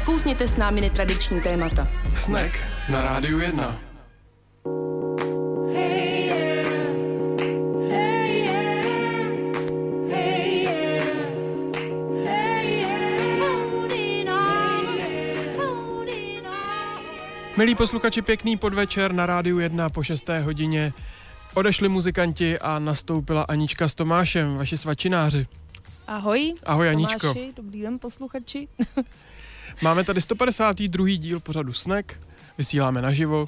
Nakousněte s námi netradiční témata. Snack na Rádiu 1. Milí posluchači, pěkný podvečer na Rádiu 1 po 6. hodině. Odešli muzikanti a nastoupila Anička s Tomášem, vaši svačináři. Ahoj. Ahoj Aničko. Tomáši, dobrý den posluchači. Máme tady 152. díl pořadu Snack, vysíláme naživo,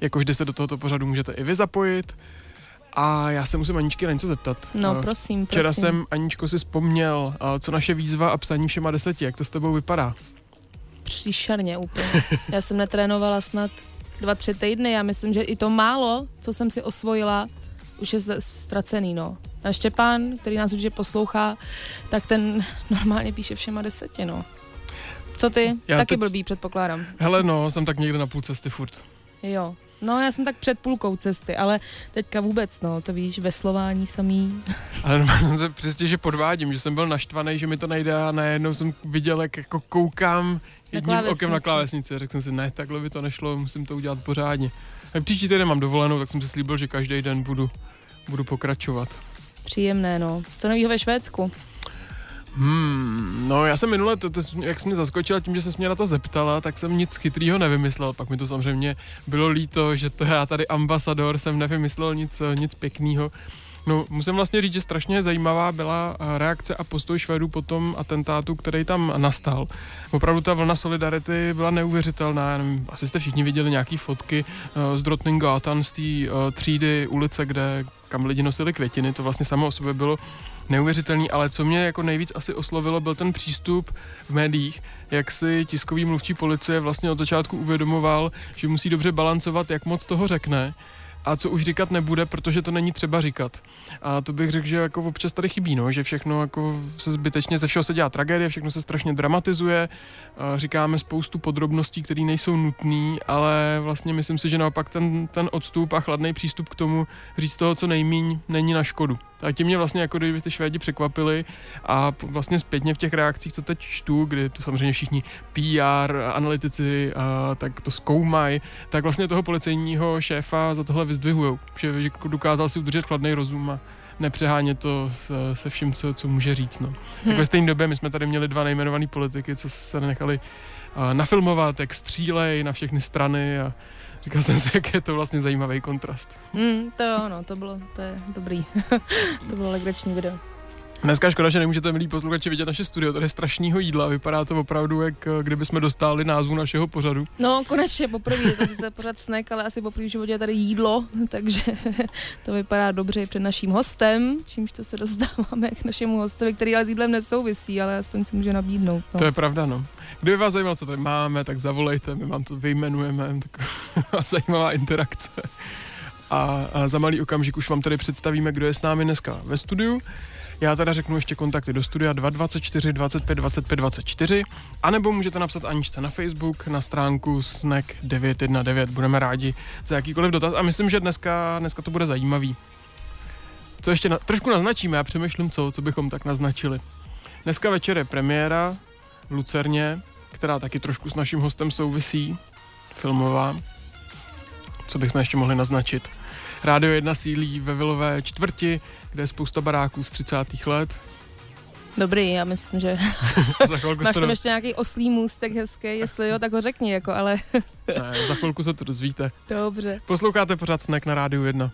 jakož se do tohoto pořadu můžete i vy zapojit. A já se musím Aničky na něco zeptat. No, prosím, Včera prosím. jsem, Aničko, si vzpomněl, uh, co naše výzva a psaní všema deseti, jak to s tebou vypadá. Příšerně úplně. Já jsem netrénovala snad dva, tři týdny. Já myslím, že i to málo, co jsem si osvojila, už je ztracený, no. A Štěpán, který nás určitě poslouchá, tak ten normálně píše všema deseti, no. Co ty? Já Taky teď- blbý, předpokládám. Hele, no, jsem tak někde na půl cesty furt. Jo. No, já jsem tak před půlkou cesty, ale teďka vůbec, no, to víš, veslování samý. Ale normálně jsem se přesně, že podvádím, že jsem byl naštvaný, že mi to nejde a najednou jsem viděl, jak jako koukám jedním okem na klávesnici. Řekl jsem si, ne, takhle by to nešlo, musím to udělat pořádně. A příští týden mám dovolenou, tak jsem si slíbil, že každý den budu, budu pokračovat. Příjemné, no. Co novýho ve Švédsku? Hmm, no já jsem minule, to, to, jak jsi mě zaskočila tím, že se mě na to zeptala, tak jsem nic chytrýho nevymyslel. Pak mi to samozřejmě bylo líto, že to já tady ambasador jsem nevymyslel nic, nic pěkného. No, musím vlastně říct, že strašně zajímavá byla eh, reakce a postoj Švédů po tom atentátu, který tam nastal. Opravdu ta vlna solidarity byla neuvěřitelná. Nevím, asi jste všichni viděli nějaké fotky eh, z Drottninggatan, z té eh, třídy ulice, kde kam lidi nosili květiny. To vlastně samo o sobě bylo neuvěřitelný, ale co mě jako nejvíc asi oslovilo, byl ten přístup v médiích, jak si tiskový mluvčí policie vlastně od začátku uvědomoval, že musí dobře balancovat, jak moc toho řekne a co už říkat nebude, protože to není třeba říkat. A to bych řekl, že jako občas tady chybí, no, že všechno jako se zbytečně, ze všeho se dělá tragédie, všechno se strašně dramatizuje, říkáme spoustu podrobností, které nejsou nutné, ale vlastně myslím si, že naopak ten, ten odstup a chladný přístup k tomu říct toho, co nejmíň, není na škodu. A tím mě vlastně jako kdyby ty Švédi překvapili a vlastně zpětně v těch reakcích, co teď čtu, kdy to samozřejmě všichni PR, analytici, a tak to zkoumají, tak vlastně toho policejního šéfa za tohle vyzdvihují, že, že dokázal si udržet chladný rozum a nepřehánět to se, se vším, co, co může říct. No. Tak ve stejné době my jsme tady měli dva nejmenovaný politiky, co se nechali nafilmovat, jak střílej na všechny strany a říkal jsem si, jak je to vlastně zajímavý kontrast. Hmm, to jo, no, to bylo, to je dobrý. to bylo legrační video. Dneska škoda, že nemůžete, milí posluchači, vidět naše studio, tady je strašného jídla, vypadá to opravdu, jak eh, kdyby jsme dostali názvu našeho pořadu. No, konečně poprvé, je to sice pořád snack, ale asi poprvé v životě je tady jídlo, takže to vypadá dobře i před naším hostem, čímž to se dostáváme k našemu hostovi, který ale s jídlem nesouvisí, ale aspoň si může nabídnout. No. To je pravda, no. Kdyby vás zajímalo, co tady máme, tak zavolejte, my vám to vyjmenujeme, taková zajímavá interakce. A, a za malý okamžik už vám tady představíme, kdo je s námi dneska ve studiu. Já teda řeknu ještě kontakty do studia 224 25 25 24, anebo můžete napsat Aničce na Facebook, na stránku snack 919. Budeme rádi za jakýkoliv dotaz a myslím, že dneska, dneska to bude zajímavý. Co ještě na, trošku naznačíme, já přemýšlím, co, co bychom tak naznačili. Dneska večer je premiéra v Lucerně, která taky trošku s naším hostem souvisí, filmová. Co bychom ještě mohli naznačit? Rádio 1 sílí ve Vilové čtvrti, kde je spousta baráků z 30. let. Dobrý, já myslím, že za chvilku, máš tam ještě nějaký oslý můstek hezký, jestli jo, tak ho řekni, jako, ale ne, za chvilku se to dozvíte. dobře. Posloucháte pořád Snack na Rádiu 1.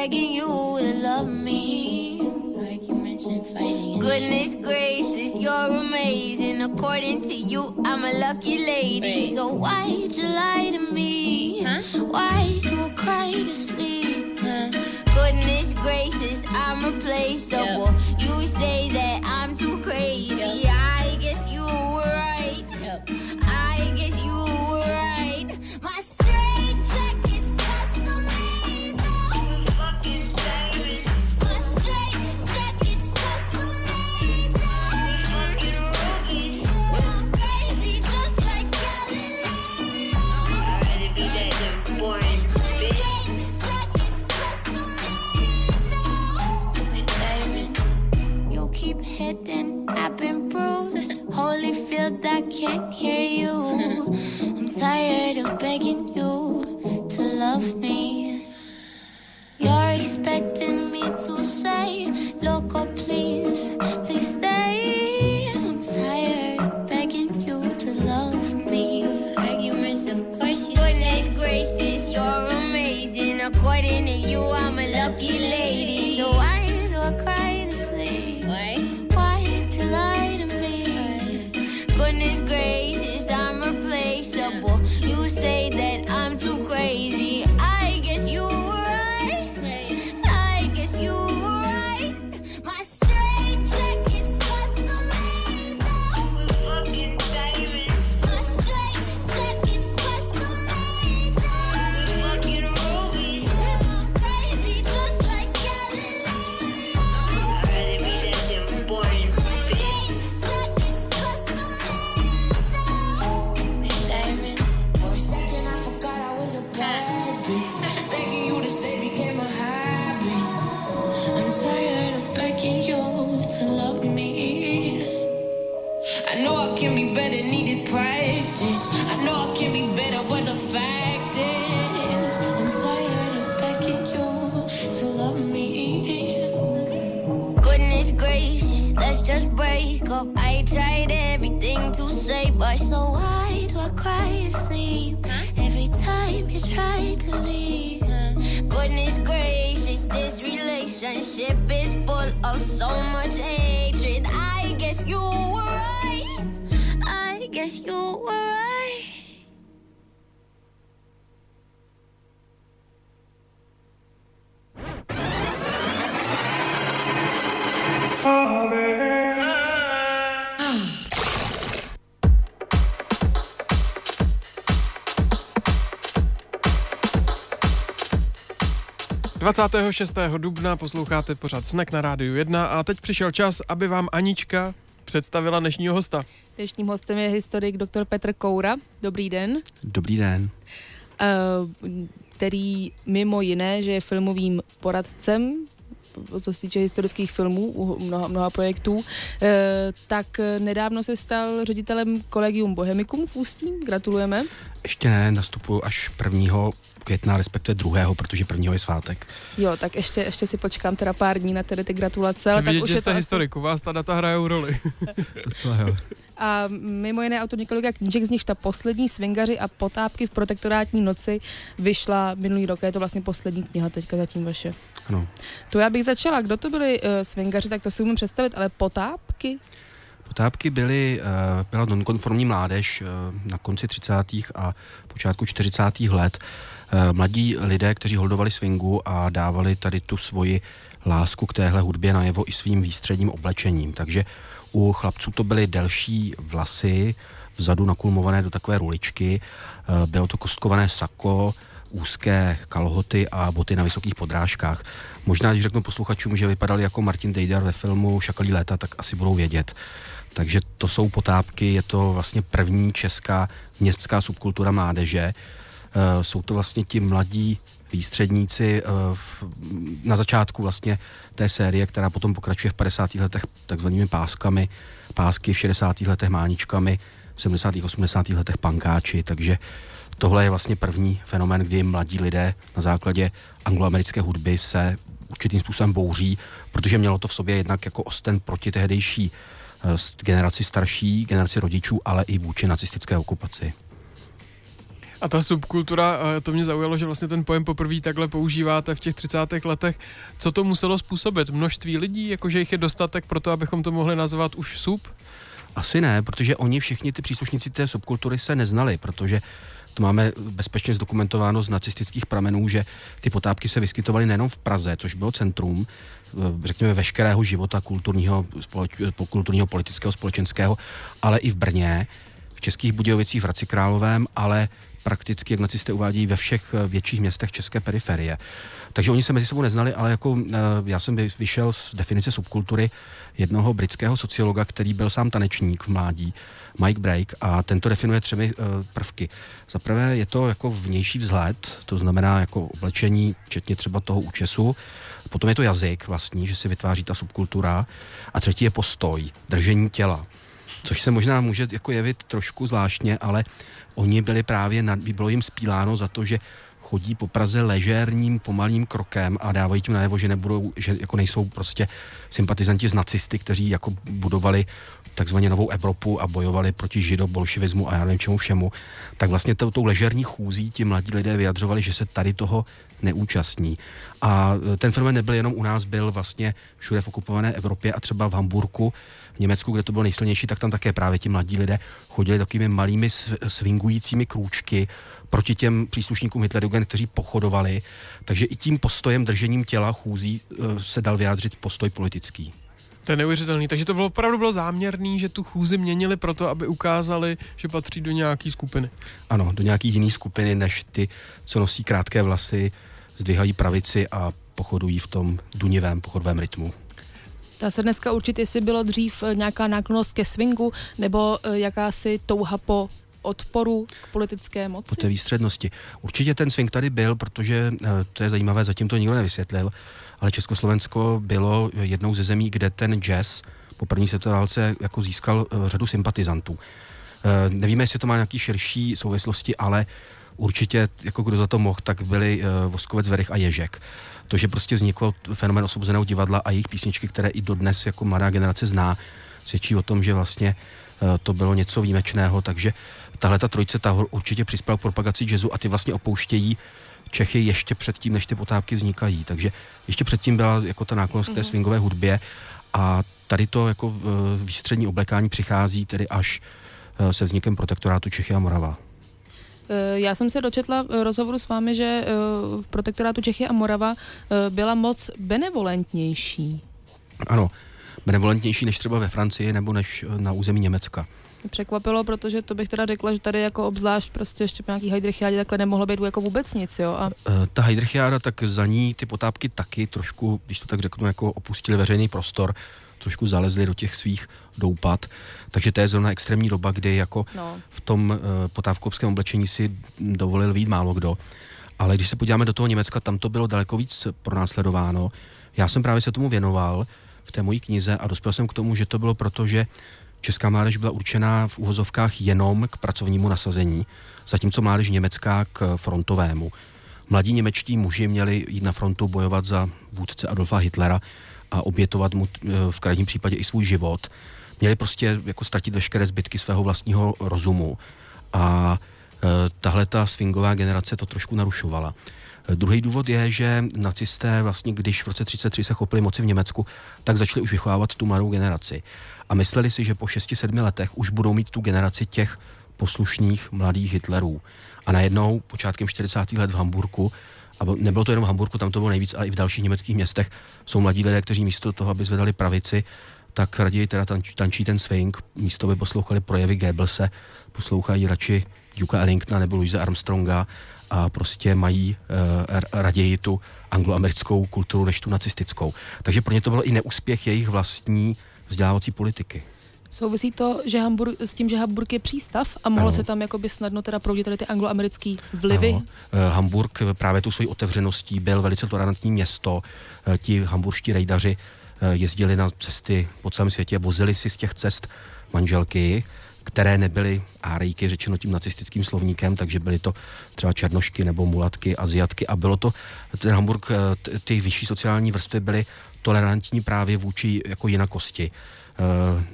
begging you to love me. Arguments and fighting. Goodness gracious, you're amazing. According to you, I'm a lucky lady. Wait. So why'd you lie to me? Huh? Why you cry to sleep? Huh? Goodness gracious, I'm replaceable. Yep. You say that I'm too crazy. Yep. I guess you were right. Yep. I guess you Holyfield, I can't hear you. I'm tired of begging you to love me. You're expecting me to say, Loco, please, 26. dubna posloucháte pořád Snack na rádiu 1 a teď přišel čas, aby vám Anička představila dnešního hosta. Dnešním hostem je historik dr. Petr Koura. Dobrý den. Dobrý den. Eh, který mimo jiné, že je filmovým poradcem, co se týče historických filmů, u mnoha, mnoha projektů, eh, tak nedávno se stal ředitelem Collegium Bohemicum v Ústí. Gratulujeme. Ještě ne, nastupuju až 1. května, respektive 2., protože 1. je svátek. Jo, tak ještě, ještě si počkám teda pár dní na tedy ty gratulace. Ale tak Vidět, už že jste to asi- historik, u vás ta data hrajou roli. Docela jo. A mimo jiné autor několika knížek, z nich ta poslední Swingaři a potápky v protektorátní noci vyšla minulý rok. Je to vlastně poslední kniha teďka zatím vaše. Ano. To já bych začala. Kdo to byli uh, Swingaři, tak to si umím představit, ale potápky? Potápky byly, eh, byla nonkonformní mládež eh, na konci 30. a počátku 40. let. Eh, Mladí lidé, kteří holdovali swingu a dávali tady tu svoji lásku k téhle hudbě najevo i svým výstředním oblečením. Takže u chlapců to byly delší vlasy, vzadu nakulmované do takové ruličky, eh, bylo to kostkované sako, úzké kalhoty a boty na vysokých podrážkách. Možná, když řeknu posluchačům, že vypadali jako Martin Dejdar ve filmu Šakalí léta, tak asi budou vědět. Takže to jsou potápky, je to vlastně první česká městská subkultura mládeže. Eh, Jsou to vlastně ti mladí výstředníci eh, na začátku vlastně té série, která potom pokračuje v 50. letech takzvanými páskami, pásky v 60. letech máničkami, v 70. 80. letech pankáči, takže tohle je vlastně první fenomén, kdy mladí lidé na základě angloamerické hudby se určitým způsobem bouří, protože mělo to v sobě jednak jako osten proti tehdejší eh, generaci starší, generaci rodičů, ale i vůči nacistické okupaci. A ta subkultura, to mě zaujalo, že vlastně ten pojem poprvé takhle používáte v těch 30. letech. Co to muselo způsobit? Množství lidí, jakože jich je dostatek pro to, abychom to mohli nazvat už sub? Asi ne, protože oni všichni ty příslušníci té subkultury se neznali, protože to máme bezpečně zdokumentováno z nacistických pramenů, že ty potápky se vyskytovaly nejenom v Praze, což bylo centrum, eh, řekněme, veškerého života kulturního, společ, kulturního, politického, společenského, ale i v Brně, v Českých Budějovicích, v Hradci Královém, ale prakticky, jak nacisté uvádějí, ve všech eh, větších městech české periferie. Takže oni se mezi sebou neznali, ale jako eh, já jsem vyšel z definice subkultury jednoho britského sociologa, který byl sám tanečník v mládí, Mike Break, a tento definuje třemi uh, prvky. Za prvé je to jako vnější vzhled, to znamená jako oblečení, včetně třeba toho účesu. Potom je to jazyk vlastní, že si vytváří ta subkultura. A třetí je postoj, držení těla. Což se možná může jako jevit trošku zvláštně, ale oni byli právě, nad, bylo jim spíláno za to, že chodí po Praze ležérním, pomalým krokem a dávají tím najevo, že nebudou, že jako nejsou prostě sympatizanti z nacisty, kteří jako budovali takzvaně novou Evropu a bojovali proti žido, bolševismu a já nevím čemu všemu, tak vlastně tou, tou ležerní chůzí ti mladí lidé vyjadřovali, že se tady toho neúčastní. A e, ten fenomén nebyl jenom u nás, byl vlastně všude v okupované Evropě a třeba v Hamburku, Německu, kde to bylo nejsilnější, tak tam také právě ti mladí lidé chodili takovými malými swingujícími krůčky proti těm příslušníkům Hitlerjugend, kteří pochodovali. Takže i tím postojem, držením těla chůzí e, se dal vyjádřit postoj politický. To je neuvěřitelný. Takže to bylo, opravdu bylo záměrný, že tu chůzi měnili proto, aby ukázali, že patří do nějaké skupiny. Ano, do nějaké jiné skupiny, než ty, co nosí krátké vlasy, zdvihají pravici a pochodují v tom dunivém pochodovém rytmu. Dá se dneska určit, jestli bylo dřív eh, nějaká náklonost ke swingu nebo eh, jakási touha po odporu k politické moci? Po té výstřednosti. Určitě ten swing tady byl, protože eh, to je zajímavé, zatím to nikdo nevysvětlil, ale Československo bylo jednou ze zemí, kde ten jazz po první světové jako získal řadu sympatizantů. Nevíme, jestli to má nějaký širší souvislosti, ale určitě, jako kdo za to mohl, tak byli Voskovec, Verich a Ježek to, že prostě vzniklo fenomén osobozeného divadla a jejich písničky, které i dodnes jako mladá generace zná, svědčí o tom, že vlastně eh, to bylo něco výjimečného, takže tahle ta trojice ta určitě přispěla k propagaci jazzu a ty vlastně opouštějí Čechy ještě předtím, než ty potápky vznikají. Takže ještě předtím byla jako ta náklonost mm-hmm. té mhm. swingové hudbě a tady to jako eh, výstřední oblekání přichází tedy až se vznikem protektorátu Čechy a Morava. Eh, já jsem se dočetla v rozhovoru s vámi, že eh, v protektorátu Čechy a Morava eh, byla moc benevolentnější. Ano, benevolentnější než třeba ve Francii nebo než na území Německa. Překvapilo, protože to bych teda řekla, že tady jako obzvlášť prostě ještě nějaký Heidrichiádě takhle nemohlo být jako vůbec nic, jo. A... Ta Heidrichiáda, tak za ní ty potápky taky trošku, když to tak řeknu, jako opustili veřejný prostor, trošku zalezli do těch svých doupat. Takže to je zrovna extrémní doba, kdy jako no. v tom uh, potávkovském oblečení si dovolil vít málo kdo. Ale když se podíváme do toho Německa, tam to bylo daleko víc pronásledováno. Já jsem právě se tomu věnoval v té mojí knize a dospěl jsem k tomu, že to bylo proto, že česká mládež byla určená v uvozovkách jenom k pracovnímu nasazení, zatímco mládež německá k frontovému. Mladí němečtí muži měli jít na frontu bojovat za vůdce Adolfa Hitlera a obětovat mu eh, v krajním případě i svůj život. Měli prostě jako ztratit veškeré zbytky svého vlastního rozumu. A eh, tahle ta swingová generace to trošku narušovala. Eh, druhý důvod je, že nacisté vlastně, když v roce 33 se chopili moci v Německu, tak začali už vychovávat tu mladou generaci. A mysleli si, že po 6-7 letech už budou mít tu generaci těch poslušných mladých Hitlerů. A najednou počátkem 40. let v Hamburgu a nebylo to jenom v Hamburgu, tam to bylo nejvíc, ale i v dalších německých městech jsou mladí lidé, kteří místo toho, aby zvedali pravici, tak raději teda tančí, tančí ten swing, místo by poslouchali projevy Goebbelse, poslouchají radši Duka Ellingtona nebo Louise Armstronga a prostě mají uh, raději tu angloamerickou kulturu než tu nacistickou. Takže pro ně to bylo i neúspěch jejich vlastní vzdělávací politiky. Souvisí to že Hamburg, s tím, že Hamburg je přístav a mohlo ano. se tam jakoby snadno teda proudit tady ty angloamerické vlivy? Ano. Eh, Hamburg právě tu svojí otevřeností byl velice tolerantní město. Eh, ti hamburští rejdaři eh, jezdili na cesty po celém světě, vozili si z těch cest manželky, které nebyly árejky, řečeno tím nacistickým slovníkem, takže byly to třeba černošky nebo mulatky, aziatky a bylo to, ten Hamburg, ty vyšší sociální vrstvy byly tolerantní právě vůči jako jinakosti. Eh,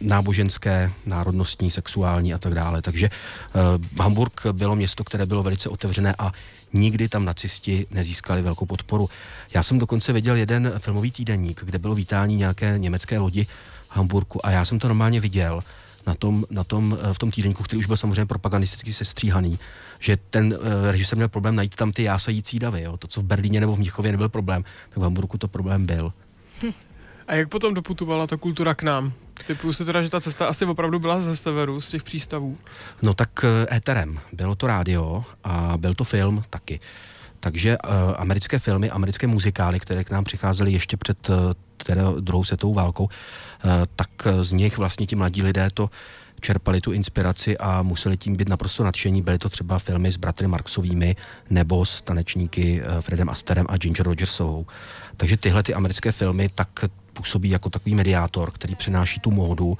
náboženské, národnostní, sexuální a tak dále. Takže eh, Hamburg bylo město, které bylo velice otevřené a nikdy tam nacisti nezískali velkou podporu. Já jsem dokonce viděl jeden filmový týdenník, kde bylo vítání nějaké německé lodi v Hamburgu a já jsem to normálně viděl na tom, na tom, eh, v tom týdenku, který už byl samozřejmě propagandisticky sestříhaný, že ten režisér měl problém najít tam ty jásající davy. Jo? To, co v Berlíně nebo v Mnichově nebyl problém, tak v Hamburgu to problém byl. A jak potom doputovala ta kultura k nám? Typu se teda, že ta cesta asi opravdu byla ze severu, z těch přístavů. No tak eh, éterem. Bylo to rádio a byl to film taky. Takže uh, americké filmy, americké muzikály, které k nám přicházely ještě před uh, teda druhou světovou válkou, uh, tak z nich vlastně ti mladí lidé to čerpali tu inspiraci a museli tím být naprosto nadšení. Byly to třeba filmy s bratry Marksovými nebo s tanečníky Fredem Asterem a Ginger Rogersovou. Takže tyhle ty americké filmy tak působí jako takový mediátor, který přináší tu módu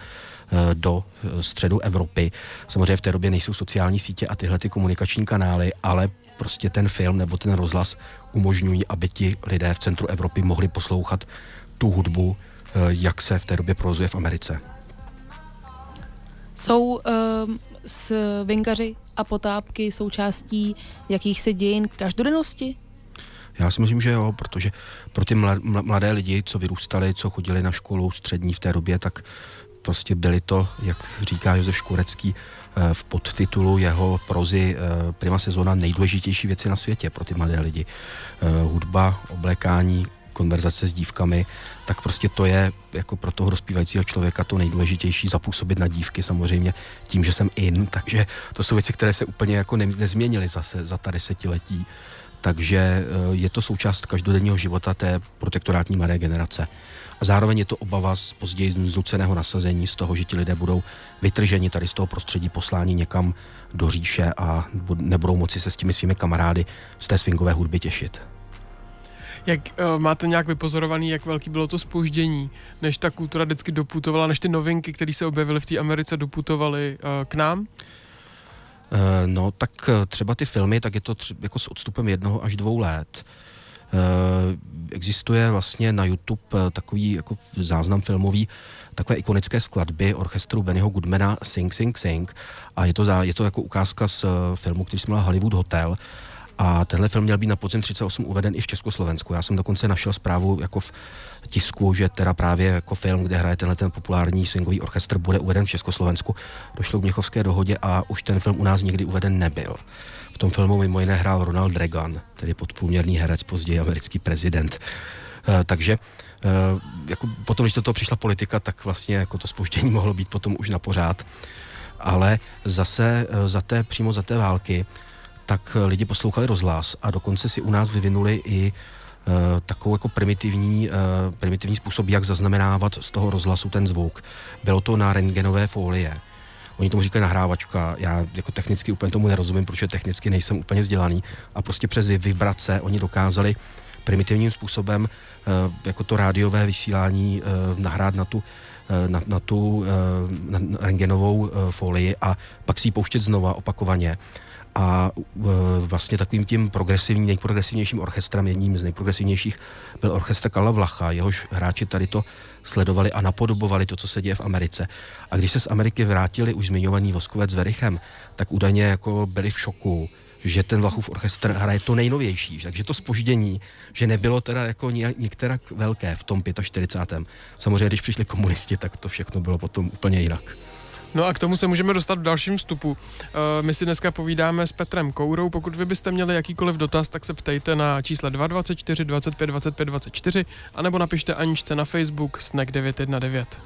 do středu Evropy. Samozřejmě v té době nejsou sociální sítě a tyhle ty komunikační kanály, ale prostě ten film nebo ten rozhlas umožňují, aby ti lidé v centru Evropy mohli poslouchat tu hudbu, eh, jak se v té době prozuje v Americe. Jsou uh, s vinkaři a potápky součástí jakýchsi dějin každodennosti? Já si myslím, že jo, protože pro ty mladé lidi, co vyrůstali, co chodili na školu střední v té době, tak prostě byli to, jak říká Josef Škurecký, Eh, v podtitulu jeho prozy eh, Prima sezóna nejdůležitější věci na světě pro ty mladé lidi. Eh, hudba, oblékání, konverzace s dívkami, tak prostě to je jako pro toho rozpívajícího člověka to nejdůležitější zapůsobit na dívky samozřejmě tím, že jsem in, takže to jsou věci, které se úplně jako ne, nezměnily zase za ta desetiletí. Takže je to součást každodenního života té protektorátní mladé generace. A zároveň je to obava z později znuceného nasazení, z toho, že ti lidé budou vytrženi tady z toho prostředí, posláni někam do říše a nebudou moci se s těmi svými kamarády z té swingové hudby těšit. Jak uh, máte nějak vypozorovaný, jak velký bylo to spoždění, než ta kultura vždycky doputovala, než ty novinky, které se objevily v té Americe, doputovaly uh, k nám? Uh, no, tak třeba ty filmy, tak je to tři, jako s odstupem jednoho až dvou let. Eh, existuje vlastně na YouTube eh, takový jako záznam filmový takové ikonické skladby orchestru Bennyho Goodmana Sing Sing Sing a je to, za, je to jako ukázka z eh, filmu, který se Hollywood Hotel a tenhle film měl být na podzim 38 uveden i v Československu. Já jsem dokonce našel zprávu jako v tisku, že teda právě jako film, kde hraje tenhle ten populární swingový orchestr, bude uveden v Československu. Došlo k Měchovské dohodě a už ten film u nás nikdy uveden nebyl. V tom filmu mimo jiné hrál Ronald Reagan, tedy podprůměrný herec, později americký prezident. Eh, takže eh, jako potom, když do toho přišla politika, tak vlastně jako to spoždění mohlo být potom už na pořád. Ale zase eh, za té, přímo za té války, tak lidi poslouchali rozhlas a dokonce si u nás vyvinuli i takovou jako primitivní, primitivní způsob, jak zaznamenávat z toho rozhlasu ten zvuk. Bylo to na rengenové folie. Oni tomu říkají nahrávačka, já jako technicky úplně tomu nerozumím, protože technicky nejsem úplně vzdělaný. A prostě přes vibrace oni dokázali primitivním způsobem eh, jako to rádiové vysílání eh, nahrát na tu eh, na, na tu na, rengenovou folii a pak si ji pouštět znova opakovaně a vlastně takovým tím progresivním, nejprogresivnějším orchestrem, jedním z nejprogresivnějších byl orchestr Karla Vlacha, jehož hráči tady to sledovali a napodobovali to, co se děje v Americe. A když se z Ameriky vrátili už zmiňovaný Voskovec s Verichem, tak údajně jako byli v šoku, že ten Vlachův orchestr hraje to nejnovější. Takže to spoždění, že nebylo teda jako některá velké v tom 45. Samozřejmě, když přišli komunisti, tak to všechno bylo potom úplně jinak. No a k tomu se můžeme dostat v dalším vstupu. Eh, my si dneska povídáme s Petrem Kourou. Pokud vy byste měli jakýkoliv dotaz, tak se ptejte na čísle 224 25 25 24 anebo napište Aničce na Facebook Snack 919.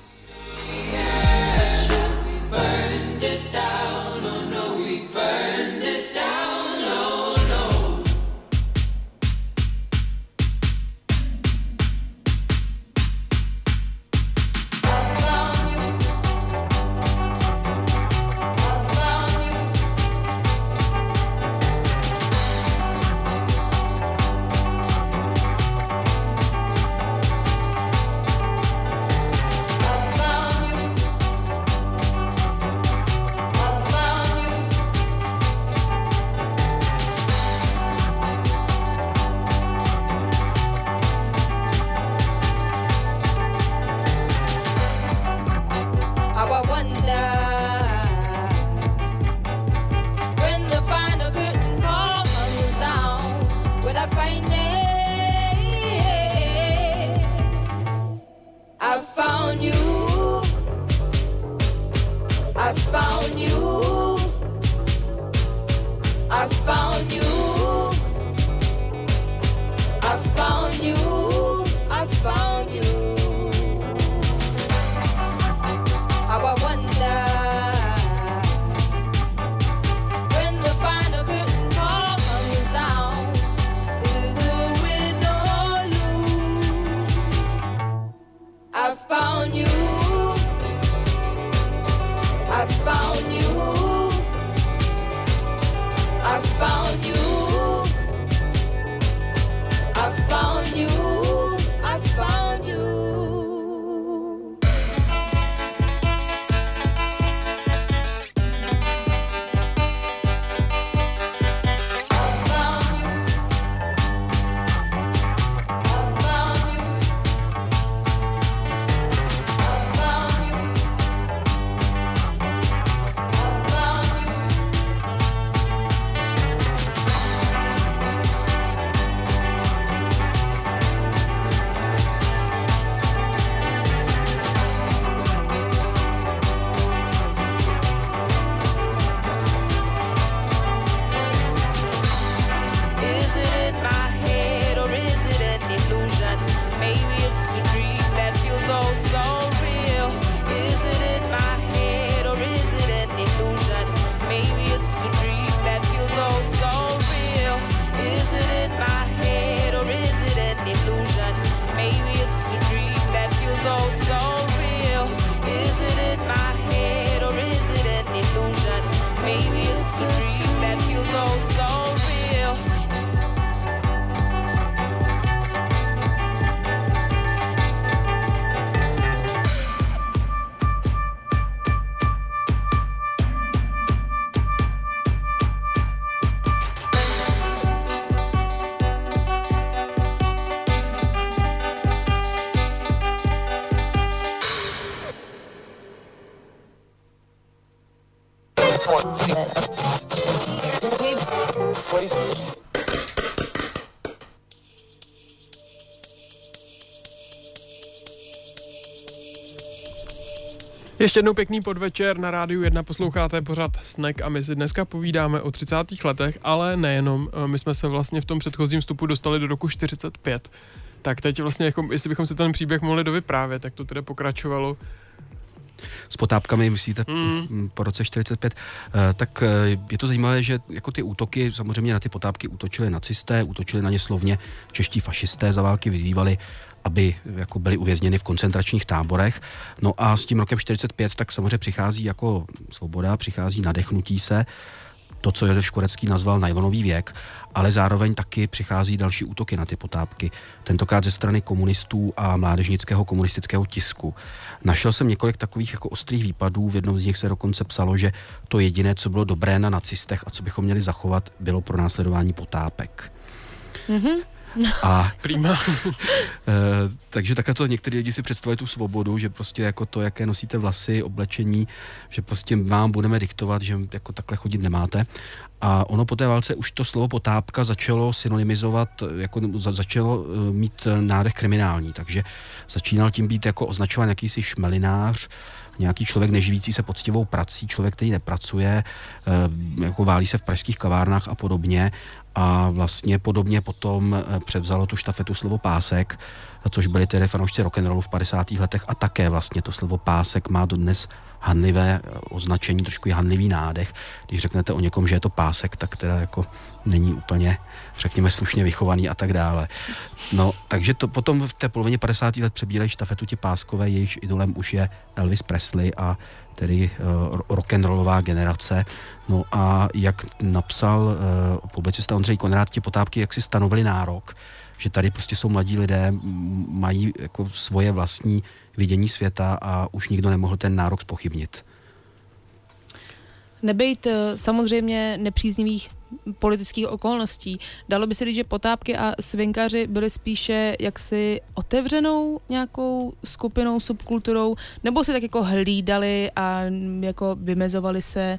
Ještě jednou pěkný podvečer na rádiu 1 posloucháte pořád Snack a my si dneska povídáme o 30. letech, ale nejenom. Eh, my jsme se vlastně v tom předchozím vstupu dostali do roku 45. Tak teď vlastně, jako, jestli bychom si ten příběh mohli dovyprávět, tak to teda pokračovalo s potápkami, myslíte, Mm. po roce 45, eh, tak eh, je to zajímavé, že jako ty útoky, samozřejmě na ty potápky útočili nacisté, útočili na ně slovně čeští fašisté, za války vyzývali, aby jako byli uvězněni v koncentračních táborech. No a s tím rokem 45 tak samozřejmě přichází jako svoboda, přichází nadechnutí se, to, co Josef Škorecký nazval najlonový věk, ale zároveň taky přichází další útoky na ty potápky. Tentokrát ze strany komunistů a mládežnického komunistického tisku. Našel jsem několik takových jako ostrých výpadů, v jednom z nich se dokonce psalo, že to jediné, co bylo dobré na nacistech a co bychom měli zachovat, bylo pro následování potápek. Mhm. A Prýma. Eh, takže takhle to některý lidi si představují tu svobodu, že prostě jako to, jaké nosíte vlasy, oblečení, že prostě vám budeme diktovat, že jako takhle chodit nemáte. A ono po té válce už to slovo potápka začalo synonymizovat, jako za, začalo eh, mít eh, nádech kriminální, takže začínal tím být jako označován jakýsi šmelinář, nějaký člověk neživící se poctivou prací, člověk, který nepracuje, jako válí se v pražských kavárnách a podobně. A vlastně podobně potom eh, převzalo tu štafetu slovo pásek, což byli tedy fanoušci rock'n'rollu v 50. letech a také vlastně to slovo pásek má dodnes hanlivé eh, označení, trošku je hanlivý nádech. Když řeknete o někom, že je to pásek, tak teda jako není úplně, řekněme, slušně vychovaný a tak dále. No, takže to potom v té polovině 50. let přebírají štafetu ti páskové, jejichž idolem už je Elvis Presley a tedy uh, rock'n'rollová generace. No a jak napsal uh, publicista Ondřej Konrád, ti potápky jak si stanovili nárok, že tady prostě jsou mladí lidé, mají jako svoje vlastní vidění světa a už nikdo nemohl ten nárok spochybnit. Nebejt eh, samozřejmě nepříznivých politických okolností. Dalo by se říct, že potápky a svinkaři byli spíše jaksi otevřenou nějakou skupinou, subkulturou, nebo si tak jako hlídali a jako vymezovali se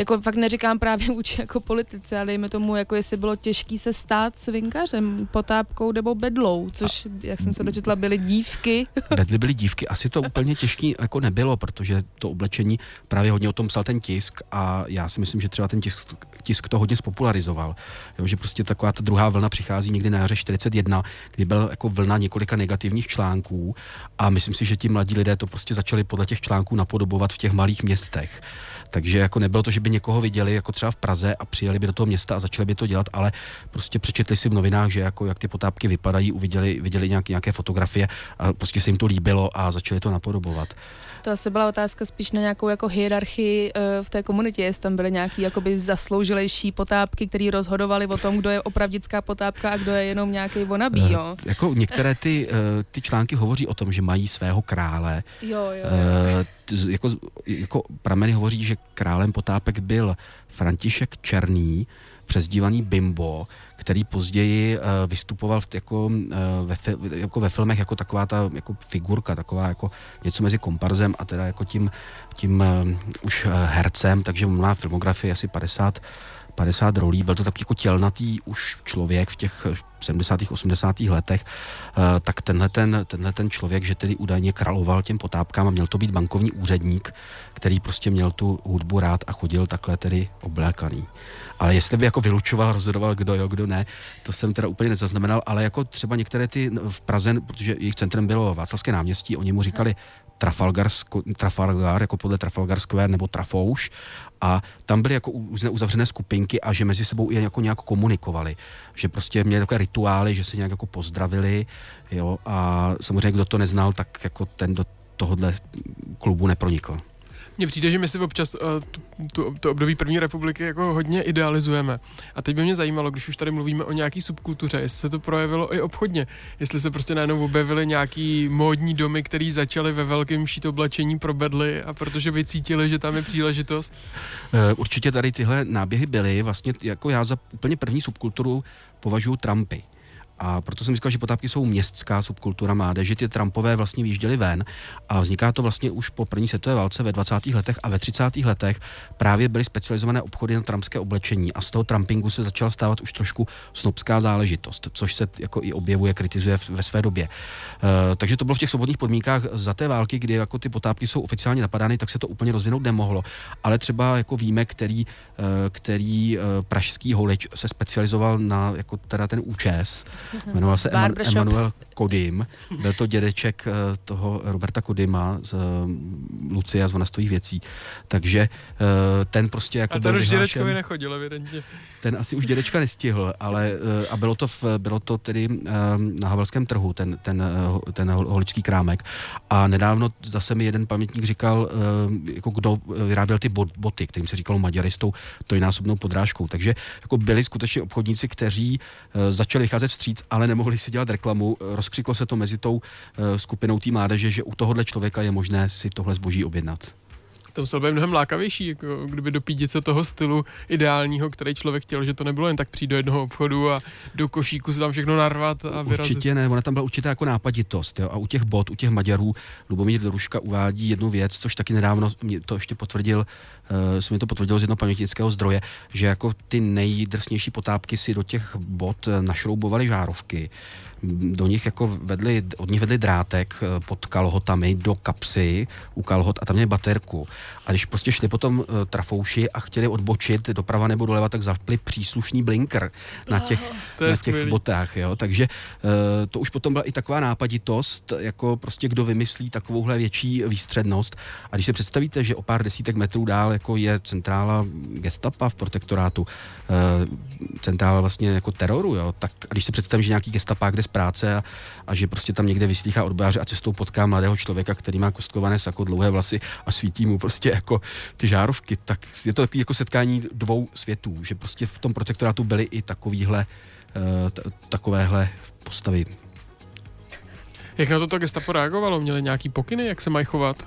jako fakt neříkám právě vůči jako politice, ale dejme tomu, jako jestli bylo těžký se stát svinkařem, potápkou nebo bedlou, což, jak jsem se dočetla, byly dívky. Bedly byly dívky, asi to úplně těžký jako nebylo, protože to oblečení právě hodně o tom psal ten tisk a já si myslím, že třeba ten tisk, tisk to hodně spopularizoval. Jo, že prostě taková ta druhá vlna přichází někdy na jaře 41, kdy byla jako vlna několika negativních článků a myslím si, že ti mladí lidé to prostě začali podle těch článků napodobovat v těch malých městech. Takže jako nebylo to, že by někoho viděli jako třeba v Praze a přijeli by do toho města a začali by to dělat, ale prostě přečetli si v novinách, že jako jak ty potápky vypadají, uviděli, viděli nějaké, nějaké fotografie a prostě se jim to líbilo a začali to napodobovat. To asi byla otázka spíš na nějakou jako hierarchii uh, v té komunitě, jestli tam byly nějaký jakoby zasloužilejší potápky, který rozhodovali o tom, kdo je opravdická potápka a kdo je jenom nějaký wannabe, jo. Eh, Jako některé ty, eh, ty články hovoří o tom, že mají svého krále. Jo, jo, jo. Eh, jako, jako prameny hovoří, že králem potápek byl František Černý, přezdívaný Bimbo, který později uh, vystupoval jako, uh, ve, jako ve filmech jako taková ta jako figurka, taková jako něco mezi komparzem a teda jako tím, tím uh, už hercem, takže má filmografii asi 50 50 rolí, byl to taky jako tělnatý už člověk v těch eh, 70. 80. letech, eh, tak tenhle ten, tenhle ten člověk, že tedy údajně královal těm potápkám a měl to být bankovní úředník, který prostě měl tu hudbu rád a chodil takhle tedy oblékaný. Ale jestli by jako vylučoval, rozhodoval, kdo jo, kdo ne, to jsem teda úplně nezaznamenal, ale jako třeba některé ty v Praze, protože jejich centrem bylo Václavské náměstí, oni mu říkali Trafalgarsko, Trafalgar, jako podle Trafalgar Square nebo Trafouš a tam byly jako uzavřené skupinky a že mezi sebou i jako nějak komunikovali. Že prostě měli takové rituály, že se nějak jako pozdravili, jo, a samozřejmě kdo to neznal, tak jako ten do tohohle klubu nepronikl. Mně přijde, že my si občas uh, tu, tu, to období první republiky jako hodně idealizujeme. A teď by mě zajímalo, když už tady mluvíme o nějaký subkultuře, jestli se to projevilo i obchodně. Jestli se prostě najednou objevily nějaký módní domy, které začaly ve velkém šít oblečení pro bedly a protože by cítili, že tam je příležitost. Eh, Určitě tady tyhle náběhy byly. Vlastně jako já za úplně první subkulturu považuji Trumpy. A proto jsem říkal, že potápky jsou městská subkultura mládeže. Ty trampové vlastně vyjížděli ven a vzniká to vlastně už po první světové válce ve 20. letech a ve 30. letech právě byly specializované obchody na trampské oblečení a z toho trampingu se začala stávat už trošku snobská záležitost, což se jako i objevuje, kritizuje ve své době. Uh, takže to bylo v těch svobodných podmínkách za té války, kdy jako ty potápky jsou oficiálně napadány, tak se to úplně rozvinout nemohlo. Ale třeba jako víme, který, uh, který uh, pražský holič se specializoval na jako teda ten účes, jmenoval se Eman, Emanuel Kodim, byl to dědeček uh, toho Roberta Kodima z uh, Lucia z Vonastových věcí, takže uh, ten prostě jako A ten už dědečkovi nechodil, evidentně. Ten asi už dědečka nestihl, ale a bylo to, v, bylo to tedy na Havelském trhu, ten, ten, ten holičský krámek. A nedávno zase mi jeden pamětník říkal, jako kdo vyráběl ty bot, boty, kterým se říkalo maďaristou trojnásobnou podrážkou. Takže jako byli skutečně obchodníci, kteří začali vycházet vstříc, ale nemohli si dělat reklamu. Rozkřiklo se to mezi tou uh, skupinou té mládeže, že u tohohle člověka je možné si tohle zboží objednat to muselo být mnohem lákavější, jako kdyby dopídit se toho stylu ideálního, který člověk chtěl, že to nebylo jen tak přijít do jednoho obchodu a do košíku se tam všechno narvat a vyrazit. Určitě ne, ona tam byla určitá jako nápaditost. Jo? A u těch bot, u těch Maďarů, Lubomír Doruška uvádí jednu věc, což taky nedávno mě to ještě potvrdil, uh, jsem mi to potvrdil z jednoho pamětnického zdroje, že jako ty nejdrsnější potápky si do těch bot našroubovali žárovky do nich jako vedli, od nich vedli drátek eh, pod kalhotami do kapsy u kalhot a tam měli baterku. A když prostě šli potom trafouši a chtěli odbočit doprava nebo doleva, tak zavpli příslušný blinker na těch, oh, na těch botách. Jo? Takže to už potom byla i taková nápaditost, jako prostě kdo vymyslí takovouhle větší výstřednost. A když si představíte, že o pár desítek metrů dál jako je centrála gestapa v protektorátu, uh, centrála vlastně jako teroru, jo? tak když si představím, že nějaký gestapák jde z práce a, a že prostě tam někde vyslýchá odbojáře a cestou potká mladého člověka, který má kostkované sako, dlouhé vlasy a svítí mu prostě jako ty žárovky, tak je to takový jako setkání dvou světů, že prostě v tom protektorátu byly i takovýhle, t- takovéhle postavy. Jak na to to gestapo reagovalo? Měli nějaký pokyny, jak se mají chovat?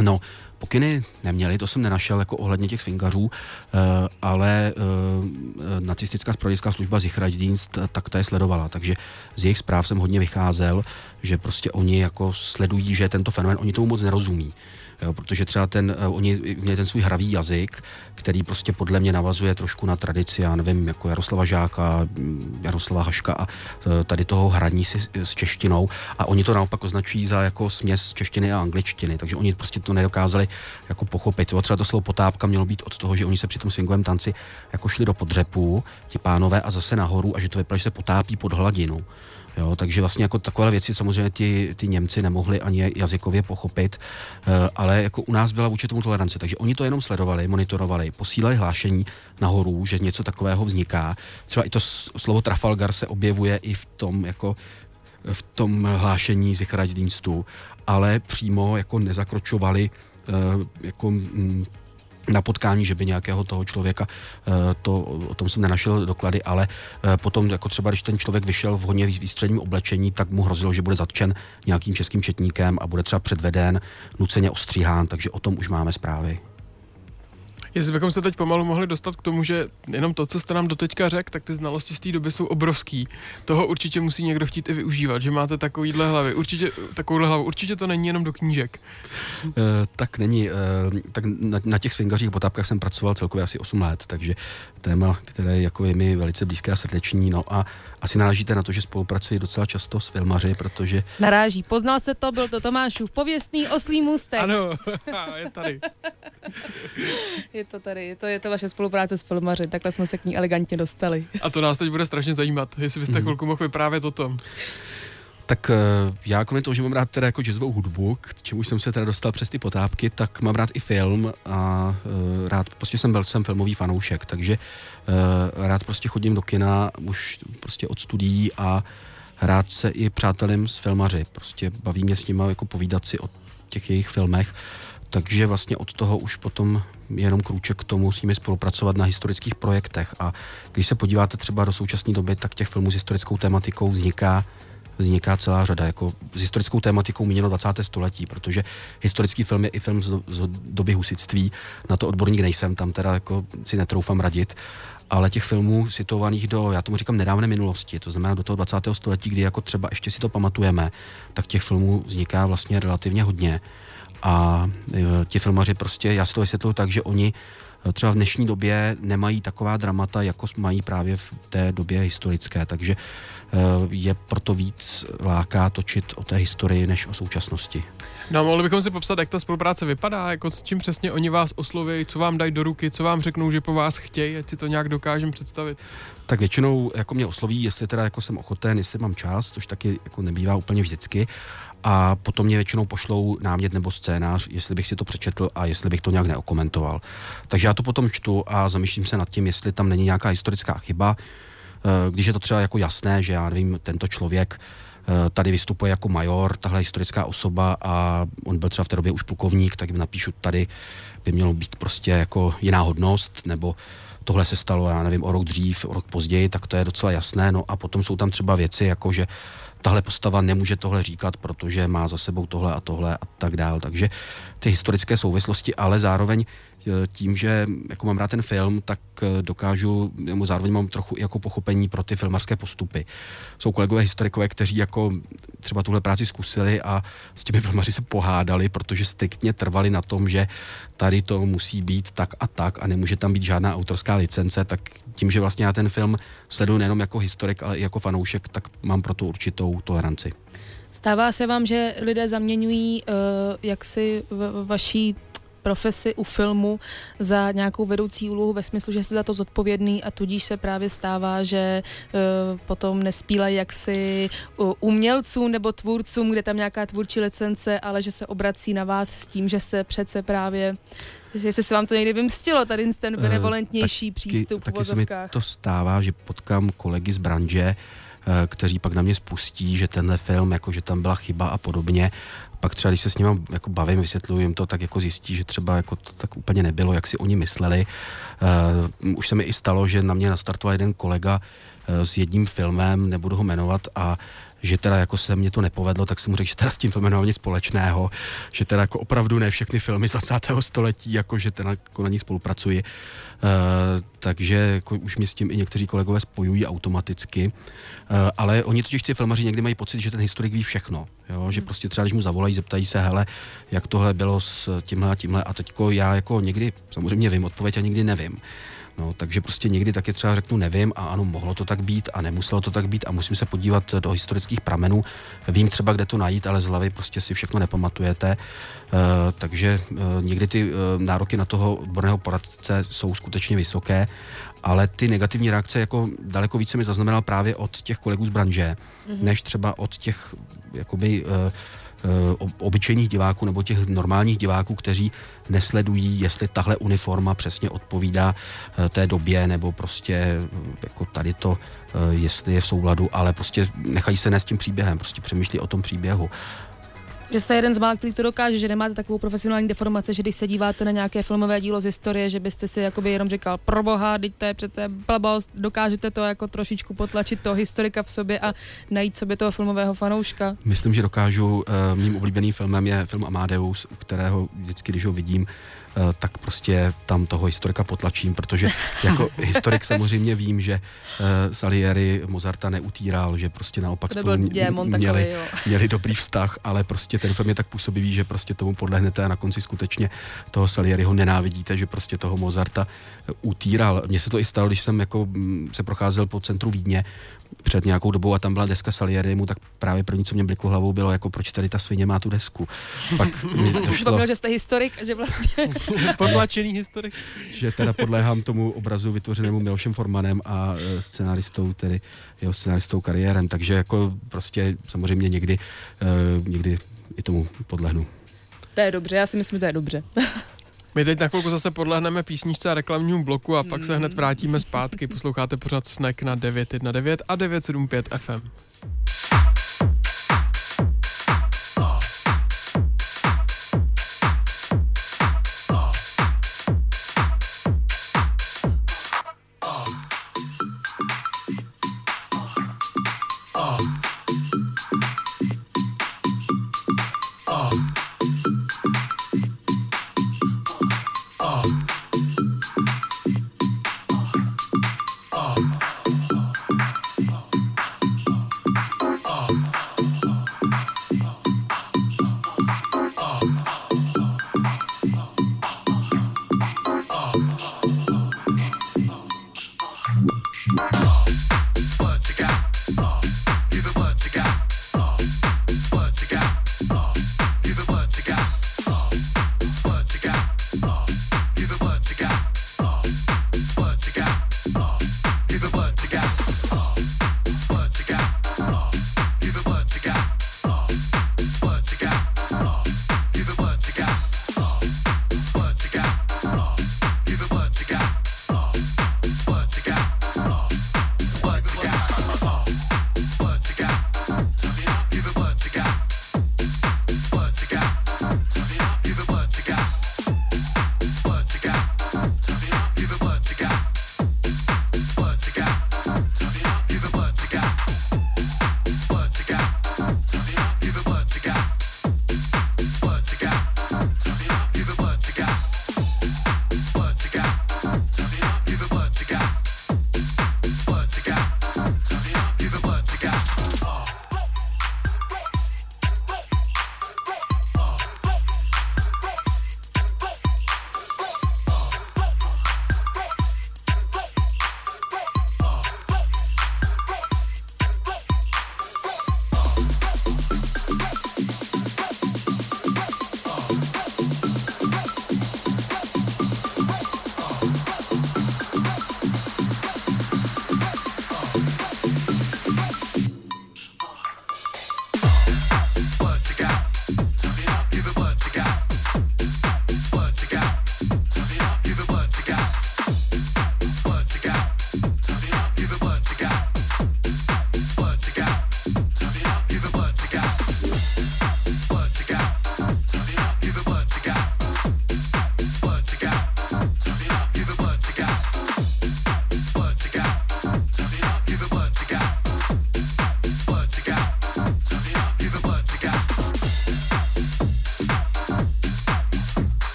No, pokyny neměli, to jsem nenašel jako ohledně těch swingařů, eh, ale eh, nacistická spravodajská služba Sicherheitsdienst tak ta je sledovala, takže z jejich zpráv jsem hodně vycházel, že prostě oni jako sledují, že tento fenomén, oni tomu moc nerozumí jo, protože třeba ten, uh, oni měli ten svůj hravý jazyk, který prostě podle mě navazuje trošku na tradici, já nevím, jako Jaroslava Žáka, mm, Jaroslava Haška a uh, tady toho hraní si s češtinou a oni to naopak označují za jako směs češtiny a angličtiny, takže oni prostě to nedokázali jako pochopit. Třeba to slovo potápka mělo být od toho, že oni se při tom swingovém tanci jako šli do podřepu, ti pánové a zase nahoru a že to vypadá, že se potápí pod hladinu. Jo, takže vlastně jako takové věci samozřejmě ti, ty Němci nemohli ani jazykově pochopit, eh, ale jako u nás byla vůči tomu tolerance, takže oni to jenom sledovali, monitorovali, posílali hlášení nahoru, že něco takového vzniká. Třeba i to slovo Trafalgar se objevuje i v tom jako v tom hlášení Sicherheitsdienstu, ale přímo jako nezakročovali eh, jako mm, na potkání, že by nějakého toho člověka, eh, to, o tom jsem nenašel doklady, ale eh, potom jako třeba, když ten člověk vyšel v hodně výstředním oblečení, tak mu hrozilo, že bude zatčen nějakým českým četníkem a bude třeba předveden, nuceně ostříhán, takže o tom už máme zprávy. Jestli bychom se teď pomalu mohli dostat k tomu, že jenom to, co jste nám doteďka řekl, tak ty znalosti z té doby jsou obrovský. Toho určitě musí někdo chtít i využívat, že máte takovýhle hlavy. Určitě, takovouhle hlavu. Určitě to není jenom do knížek. Uh, tak není. Uh, tak na, na těch swingařích potápkách jsem pracoval celkově asi 8 let, takže téma, které jako je mi velice blízké a srdeční. No a asi narážíte na to, že spolupracuji docela často s filmaři, protože... Naráží. Poznal se to, byl to Tomášův pověstný oslý můstek. Ano, je tady. je to tady, je to, je to vaše spolupráce s filmaři, takhle jsme se k ní elegantně dostali. A to nás teď bude strašně zajímat, jestli byste mm. chvilku mohl vyprávět o tom. Tak uh, já kromě toho, že mám rád teda jako jazzovou hudbu, k čemu jsem se teda dostal přes ty potápky, tak mám rád i film a uh, rád, prostě jsem byl jsem filmový fanoušek, takže uh, rád prostě chodím do kina už prostě od studií a rád se i přátelím s filmaři, prostě baví mě s nimi jako povídat si o těch jejich filmech, takže vlastně od toho už potom jenom krůček k tomu musíme spolupracovat na historických projektech a když se podíváte třeba do současné doby, tak těch filmů s historickou tematikou vzniká vzniká celá řada. Jako s historickou tématikou míněno 20. století, protože historický film je i film z, z doby husitství. Na to odborník nejsem, tam teda jako si netroufám radit ale těch filmů situovaných do, já tomu říkám, nedávné minulosti, to znamená do toho 20. století, kdy jako třeba ještě si to pamatujeme, tak těch filmů vzniká vlastně relativně hodně. A e, ti filmaři prostě, já si to vysvětluji tak, že oni e, třeba v dnešní době nemají taková dramata, jako mají právě v té době historické, takže je proto víc láká točit o té historii než o současnosti. No, mohli bychom si popsat, jak ta spolupráce vypadá, jako s čím přesně oni vás osloví, co vám dají do ruky, co vám řeknou, že po vás chtějí, ať si to nějak dokážeme představit. Tak většinou jako mě osloví, jestli teda jako jsem ochoten, jestli mám čas, což taky jako nebývá úplně vždycky. A potom mě většinou pošlou námět nebo scénář, jestli bych si to přečetl a jestli bych to nějak neokomentoval. Takže já to potom čtu a zamýšlím se nad tím, jestli tam není nějaká historická chyba. Eh, když je to třeba jako jasné, že já nevím, tento člověk Eh, tady vystupuje jako major, tahle historická osoba a on byl třeba v té době už plukovník, tak jim napíšu, tady by mělo být prostě jako jiná hodnost, nebo tohle se stalo, já nevím, o rok dřív, o rok později, tak to je docela jasné. No a potom jsou tam třeba věci, jako že tahle postava nemůže tohle říkat, protože má za sebou tohle a tohle a tak dál. Takže ty historické souvislosti, ale zároveň tím, že jako mám rád ten film, tak eh, dokážu, mu zároveň mám trochu jako pochopení pro ty filmarské postupy. Jsou kolegové historikové, kteří jako třeba tuhle práci zkusili a s těmi filmaři se pohádali, protože striktně trvali na tom, že tady to musí být tak a tak a nemůže tam být žádná autorská licence, tak tím, že vlastně já ten film sleduju nejenom jako historik, ale i jako fanoušek, tak mám pro to určitou toleranci. Stává se vám, že lidé zaměňují uh, jaksi v vaší profesi u filmu za nějakou vedoucí úlohu ve smyslu, že jsi za to zodpovědný a tudíž se právě stává, že uh, potom nespílají jaksi uh, umělcům nebo tvůrcům, kde tam nějaká tvůrčí licence, ale že se obrací na vás s tím, že jste přece právě Jestli se vám to někdy vymstilo, tady ten eh, benevolentnější uh, taky, přístup taky v se mi to stává, že potkám kolegy z branže, kteří pak na mě spustí, že tenhle film, jako že tam byla chyba a podobně pak třeba, když se s nimi jako bavím, vysvětluji jim to, tak jako zjistí, že třeba jako to tak úplně nebylo, jak si oni mysleli. Uh, už se mi i stalo, že na mě nastartoval jeden kolega uh, s jedním filmem, nebudu ho jmenovat, a že teda jako se mě to nepovedlo, tak jsem mu řekl, že teda s tím filmem nic společného, že teda jako opravdu ne všechny filmy z 20. století, jako že teda jako na ní spolupracuji. Uh, takže jako už mě s tím i někteří kolegové spojují automaticky. Uh, ale oni totiž ty filmaři někdy mají pocit, že ten historik ví všechno. Jo? Že prostě třeba, když mu zavolají, zeptají se, hele, jak tohle bylo s tímhle a tímhle. A teďko já jako někdy samozřejmě vím odpověď a někdy nevím. No, takže prostě někdy taky třeba řeknu nevím a ano, mohlo to tak být a nemuselo to tak být a musím se podívat do historických pramenů. Vím třeba, kde to najít, ale z hlavy prostě si všechno nepamatujete. Uh, takže uh, někdy ty uh, nároky na toho odborného poradce jsou skutečně vysoké, ale ty negativní reakce jako daleko více mi zaznamenal právě od těch kolegů z branže, mm-hmm. než třeba od těch jakoby uh, Eh, obyčejných diváků nebo těch normálních diváků, kteří nesledují, jestli tahle uniforma přesně odpovídá eh, té době nebo prostě eh, jako tady to, jestli je v souladu, ale prostě nechají se nést tím příběhem, prostě přemýšlí o tom příběhu že jste jeden z mála, který to dokáže, že nemáte takovou profesionální deformaci, že když se díváte na nějaké filmové dílo z historie, že byste si jakoby jenom říkal, proboha, teď to je přece blbost, dokážete to jako trošičku potlačit toho historika v sobě a najít sobě toho filmového fanouška? Myslím, že dokážu. Uh, mým oblíbeným filmem je film Amadeus, u kterého vždycky, když ho vidím, Eh, tak prostě tam toho historika potlačím, protože jako historik samozřejmě vím, že uh, Salieri Mozarta neutíral, že prostě naopak spolu měli, takový, měli dobrý vztah, ale prostě ten film je tak působivý, že prostě tomu podlehnete a na konci skutečně toho Salieriho nenávidíte, že prostě toho Mozarta utíral. Mně se to i stalo, když jsem jako mm, se procházel po centru Vídně před nějakou dobou a tam byla deska Salierimu, tak právě první, co mě bliklo hlavou, bylo jako proč tady ta svině má tu desku. Pak mi došlo, že jste historik že vlastně... Podlačený historik. Že teda podléhám tomu obrazu vytvořenému Milošem Formanem a e, scenaristou, tedy jeho scenaristou kariérem, takže jako prostě samozřejmě někdy, uh, někdy i tomu podlehnu. To je dobře, já si myslím, že to je dobře. My teď na chvilku zase podlehneme písničce a reklamnímu bloku a pak se hned vrátíme zpátky. Posloucháte pořád Snack na 919 a 975 FM.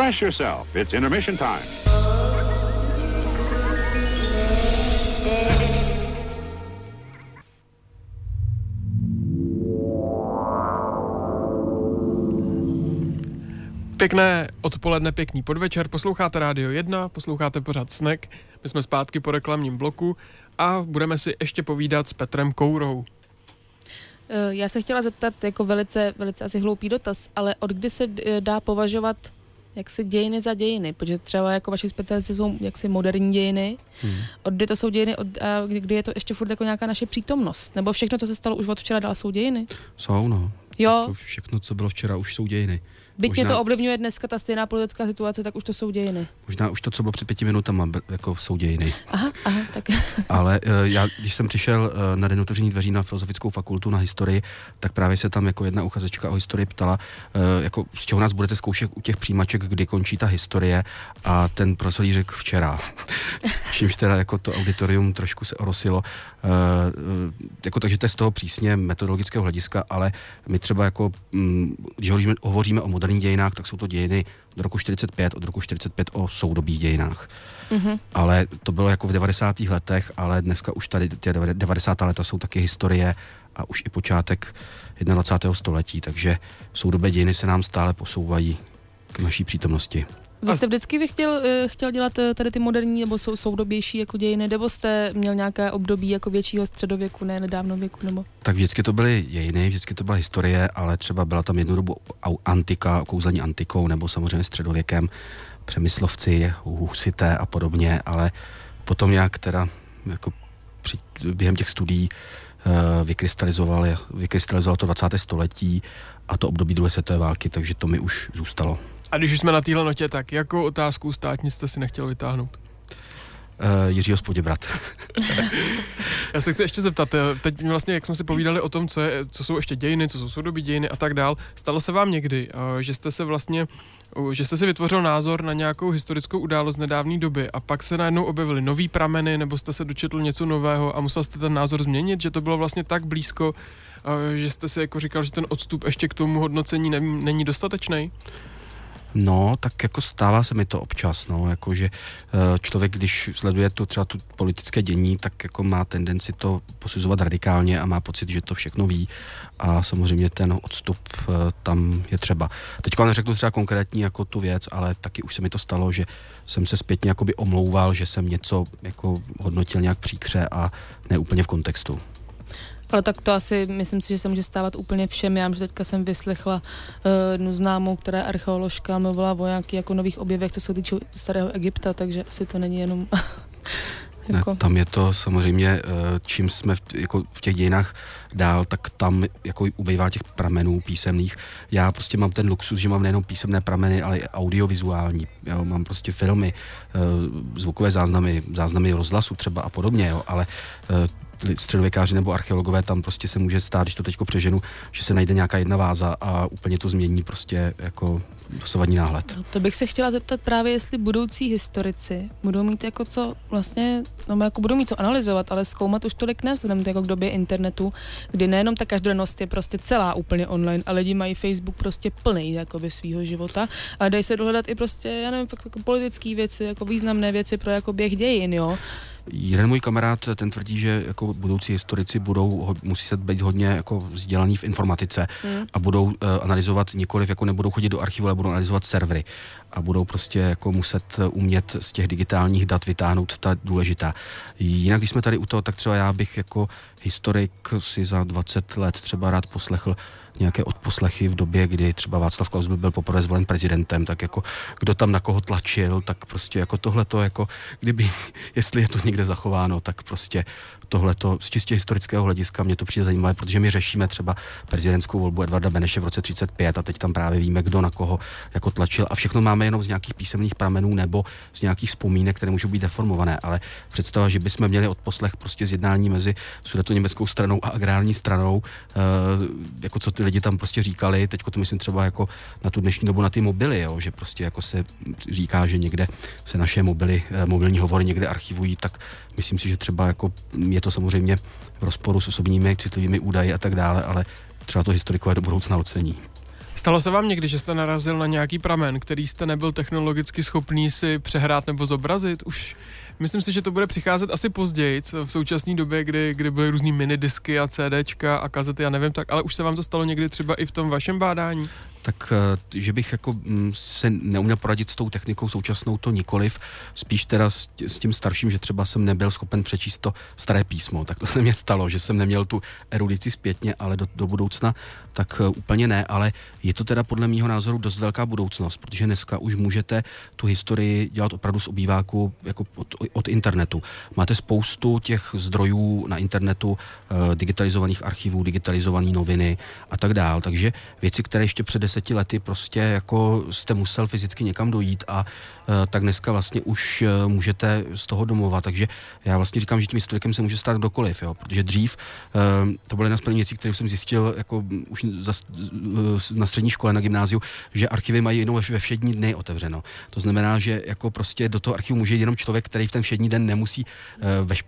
Refresh yourself. It's intermission time. Pěkné odpoledne, pěkný podvečer. Posloucháte Rádio 1, posloucháte pořád Snack. My jsme zpátky po reklamním bloku a budeme si ještě povídat s Petrem Kourou. Eh, Já se chtěla zeptat jako velice, velice asi hloupý dotaz, ale od kdy se eh, dá považovat jaksi dějiny za dějiny, protože třeba jako vaše specializace jsou jaksi moderní dějiny, hmm. od kdy to jsou dějiny, od, a kdy, kdy je to ještě furt jako nějaká naše přítomnost, nebo všechno, co se stalo už od včera dál, jsou dějiny? Jsou, no. Jo. Jako všechno, co bylo včera, už jsou dějiny. Byť mě Možná- to ovlivňuje dneska ta stejná politická situace, tak už to jsou dějiny. Možná už to, co bylo před pěti minutama, byl- jako jsou dějiny. Aha, aha, tak Ale eh, já, když jsem přišel eh, na den otevření dveří na filozofickou fakultu na historii, tak právě se tam jako jedna uchazečka o historii ptala, eh, jako z čeho nás budete zkoušet u těch přijímaček, kdy končí ta historie a ten profesor řekl včera. Čímž teda jako to auditorium trošku se orosilo. Eh, jako takže to je z toho přísně metodologického hlediska, ale my třeba jako, mm, když hovoříme, hovoříme o moderních dějinách, tak jsou to dějiny do roku 45, od roku 45 o soudobých dějinách. Ale to bylo jako v 90. letech, ale dneska už tady ty 90. leta jsou taky historie a už i počátek 21. století, takže soudobé dějiny se nám stále posouvají k naší přítomnosti. Vy jste vždycky chtěl, eh, chtěl dělat eh, tady ty moderní nebo sou, soudobější jako dějiny, nebo jste měl nějaké období jako většího středověku, ne nedávno věku, nebo? Tak vždycky to byly dějiny, vždycky to byla historie, ale třeba byla tam jednu dobu antika, kouzlení antikou, nebo samozřejmě středověkem, přemyslovci, husité a podobně, ale potom nějak teda jako při, během těch studií uh, vykrystalizovalo, vykrystalizovalo to 20. století a to období druhé světové války, takže to mi už zůstalo. A když už jsme na téhle notě, tak jakou otázku státní jste si nechtěl vytáhnout? Uh, Jiřího Spoděbrat. Já se chci ještě zeptat, eh, teď vlastně, jak jsme si povídali o tom, co, je, co jsou ještě dějiny, co jsou soudobí dějiny a tak dál, stalo se vám někdy, eh, že jste se vlastně, že jste si vytvořil názor na nějakou historickou událost z nedávné doby a pak se najednou objevily nový prameny, nebo jste se dočetl něco nového a musel jste ten názor změnit, že to bylo vlastně tak blízko, že jste si jako říkal, že ten odstup ještě k tomu hodnocení není, není dostatečný? No, tak jako stává se mi to občas, no, jakože eh, člověk, když sleduje tu třeba tu politické dění, tak jako má tendenci to posuzovat radikálně a má pocit, že to všechno ví a samozřejmě ten odstup eh, tam je třeba. Teď neřeknu třeba konkrétní jako tu věc, ale taky už se mi to stalo, že jsem se zpětně jakoby omlouval, že jsem něco jako hodnotil nějak příkře a ne úplně v kontextu. Ale tak to asi, myslím si, že se může stávat úplně všem. Já že teďka jsem vyslechla uh, jednu známou, která je archeoložka, mluvila o nějakých jako nových objevech, co se týče starého Egypta, takže asi to není jenom jako... Ne, tam je to samozřejmě, eh, čím jsme v, jako v těch dějinách dál, tak tam jako ubejvá těch pramenů písemných. Já prostě mám ten luxus, že mám nejenom písemné prameny, ale i audiovizuální. Jo, mám prostě filmy, eh, zvukové záznamy, záznamy rozhlasu třeba a podobně, jo, ale středověkáři nebo archeologové, tam prostě se může stát, když to teďko přeženu, že se najde nějaká jedna váza a úplně to změní prostě jako dosavadní náhled. No, to bych se chtěla zeptat právě, jestli budoucí historici budou mít jako co vlastně, no jako budou mít co analyzovat, ale zkoumat už tolik ne, vzhledem jako k době internetu, kdy nejenom ta každodennost je prostě celá úplně online a lidi mají Facebook prostě plný jakoby svýho života a dají se dohledat i prostě, já nevím, fakt jako politické věci, jako významné věci pro jako běh dějin, jo. Jeden můj kamarád, ten tvrdí, že jako budoucí historici budou, musí se být hodně jako vzdělaný v informatice Hmm. a budou uh, analyzovat nikoliv, jako nebudou chodit do archivu, ale budou analyzovat servery a budou prostě jako muset eh, umět z těch digitálních dat vytáhnout ta důležitá. Jinak, když jsme tady u toho, tak třeba já bych jako historik si za 20 let třeba rád poslechl nějaké odposlechy v době, kdy třeba Václav Klaus byl, byl poprvé zvolen prezidentem, tak jako kdo tam na koho tlačil, tak prostě jako tohle to jako, kdyby, jestli je to někde zachováno, tak prostě tohle to z čistě historického hlediska. Mě to přijde zajímavé, protože my řešíme třeba prezidentskou volbu Edvarda Beneše v roce 35 a teď tam právě víme, kdo na koho jako tlačil. A všechno máme jenom z nějakých písemných pramenů nebo z nějakých vzpomínek, které můžou být deformované, ale představa, že bychom měli odposlech prostě z jednání mezi německou stranou a agrární stranou, eh, jako co ty lidi tam prostě říkali, teď to myslím třeba jako na tu dnešní dobu na ty mobily, jo, že prostě jako se říká, že někde se naše mobily, eh, mobilní hovory někde archivují, tak myslím si, že třeba jako je to samozřejmě v rozporu s osobními citlivými údaji a tak dále, ale třeba to historikové do budoucna ocení. Stalo se vám někdy, že jste narazil na nějaký pramen, který jste nebyl technologicky schopný si přehrát nebo zobrazit? Už myslím si, že to bude přicházet asi později, v současné době, kdy, kdy byly různý minidisky a CDčka a kazety, já nevím tak, ale už se vám to stalo někdy třeba i v tom vašem bádání? Tak eh, že bych jako mm, se neuměl poradit s tou technikou současnou, to nikoliv. Spíš teda s, tím starším, že třeba jsem nebyl schopen přečíst to staré písmo. Tak to se mě stalo, že jsem neměl tu erudici zpětně, ale do, do budoucna tak eh, úplně ne, ale je to teda podle mého názoru dost velká budoucnost, protože dneska už můžete tu historii dělat opravdu z obýváku jako od, od internetu. Máte spoustu těch zdrojů na internetu, eh, digitalizovaných archivů, digitalizované noviny a tak dál. Takže věci, které ještě před deseti lety prostě jako jste musel fyzicky někam dojít a eh, tak dneska vlastně už eh, můžete z toho domova. Takže já vlastně říkám, že tím historikem se může stát kdokoliv, jo, protože dřív eh, to byly jedna z věcí, které jsem zjistil jako už na střední škole, na gymnáziu, že archivy mají jenom ve všední dny otevřeno. To znamená, že jako prostě do toho archivu může jenom člověk, který v ten všední den nemusí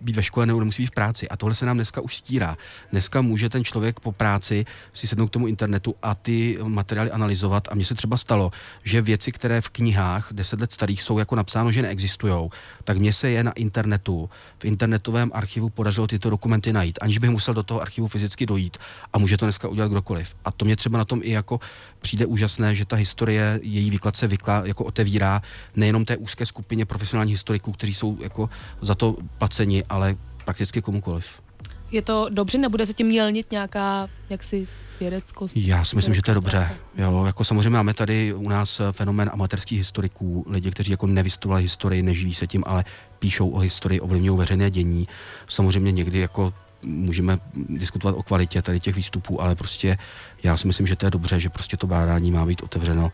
být ve škole nebo nemusí být v práci. A tohle se nám dneska už stírá. Dneska může ten člověk po práci si sednout k tomu internetu a ty materiály analyzovat a mně se třeba stalo, že věci, které v knihách deset let starých jsou jako napsáno, že neexistují, tak mně se je na internetu, v internetovém archivu podařilo tyto dokumenty najít, aniž bych musel do toho archivu fyzicky dojít a může to dneska udělat kdokoliv. A to mě třeba na tom i jako přijde úžasné, že ta historie, její výklad se vykla, jako otevírá nejenom té úzké skupině profesionálních historiků, kteří jsou jako za to placeni, ale prakticky komukoliv. Je to dobře, nebude se tím mělnit nějaká jaksi vědeckost. Já si myslím, že to je dobře. Jo, jako samozřejmě máme tady u nás fenomén amatérských historiků, lidi, kteří jako nevystudovali historii, neživí se tím, ale píšou o historii, ovlivňují veřejné dění. Samozřejmě někdy jako můžeme diskutovat o kvalitě tady těch výstupů, ale prostě já si myslím, že to je dobře, že prostě to bádání má být otevřeno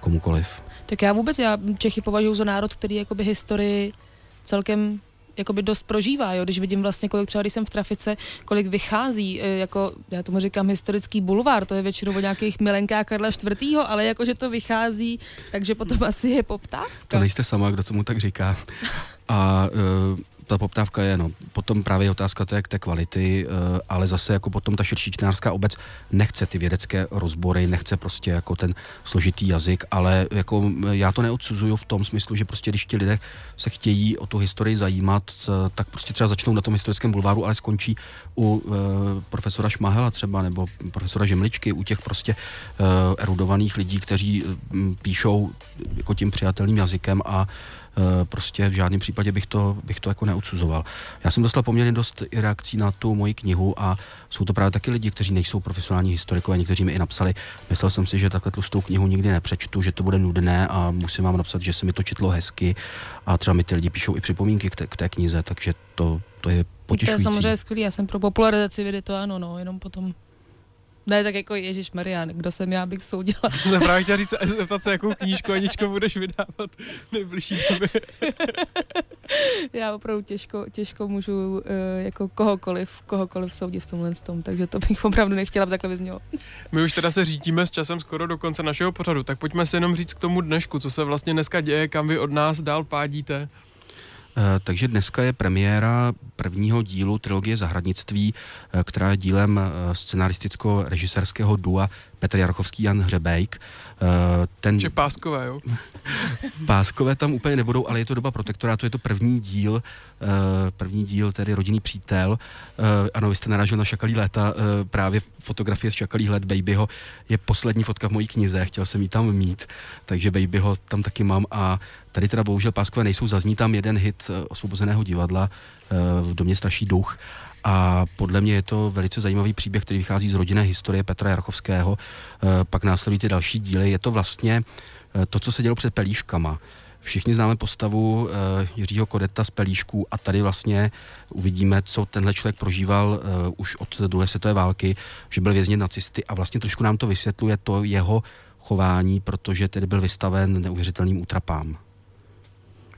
komukoliv. Tak já vůbec, já Čechy považuji za národ, který jakoby historii celkem jakoby dost prožívá, jo? když vidím vlastně, kolik třeba, když jsem v trafice, kolik vychází, e, jako, já tomu říkám historický bulvár, to je většinou o nějakých milenkách Karla IV., ale jakože to vychází, takže potom asi je poptávka. To nejste sama, kdo tomu tak říká. A uh, ta poptávka je, no, potom právě otázka té, té kvality, eh, ale zase jako potom ta širší čtenářská obec nechce ty vědecké rozbory, nechce prostě jako ten složitý jazyk, ale jako já to neodsuzuju v tom smyslu, že prostě když ti lidé se chtějí o tu historii zajímat, eh, tak prostě třeba začnou na tom historickém bulváru, ale skončí u uh, profesora Šmahela třeba, nebo profesora Žemličky, u těch prostě erudovaných lidí, kteří píšou jako tím přijatelným jazykem a Eh, prostě v žádném případě bych to, bych to jako neodsuzoval. Já jsem dostal poměrně dost reakcí na tu moji knihu a jsou to právě taky lidi, kteří nejsou profesionální historikové, někteří mi i napsali. Myslel jsem si, že takhle tlustou knihu nikdy nepřečtu, že to bude nudné a musím vám napsat, že se mi to četlo hezky a třeba mi ty lidi píšou i připomínky k té, k té knize, takže to, to je potěšující. To je samozřejmě skvělé, já jsem pro popularizaci vědy to ano, no, jenom potom ne, tak jako Ježíš Marian, kdo jsem já, bych soudila. Jsem právě chtěla říct, zeptat se, jakou knížku Aničko budeš vydávat v nejbližší době. já opravdu těžko, těžko můžu uh, jako kohokoliv, kohokoliv soudit v tomhle tom, takže to bych opravdu nechtěla, aby takhle vyznělo. My už teda se řítíme s časem skoro do konce našeho pořadu, tak pojďme si jenom říct k tomu dnešku, co se vlastně dneska děje, kam vy od nás dál pádíte. Eh, takže dneska je premiéra prvního dílu trilogie Zahradnictví, eh, která je dílem eh, scenaristicko-režisérského dua Petr Jarochovský, Jan Hřebejk. Ten... Že páskové, jo? páskové tam úplně nebudou, ale je to doba protektorátu, je to první díl, první díl, tedy rodinný přítel. Ano, vy jste narážel na šakalí léta, právě fotografie z šakalých let Babyho je poslední fotka v mojí knize, chtěl jsem ji tam mít, takže Babyho tam taky mám a Tady teda bohužel Páskové nejsou, zazní tam jeden hit eh, osvobozeného divadla eh, v domě Starší duch a podle mě je to velice zajímavý příběh, který vychází z rodinné historie Petra Jarchovského. Eh, pak následují ty další díly. Je to vlastně to, co se dělo před Pelíškama. Všichni známe postavu uh, Jiřího Kodeta z Pelíšků a tady vlastně uvidíme, co tenhle člověk prožíval uh, už od druhé světové války, že byl vězněn nacisty a vlastně trošku nám to vysvětluje to jeho chování, protože tedy byl vystaven neuvěřitelným útrapám.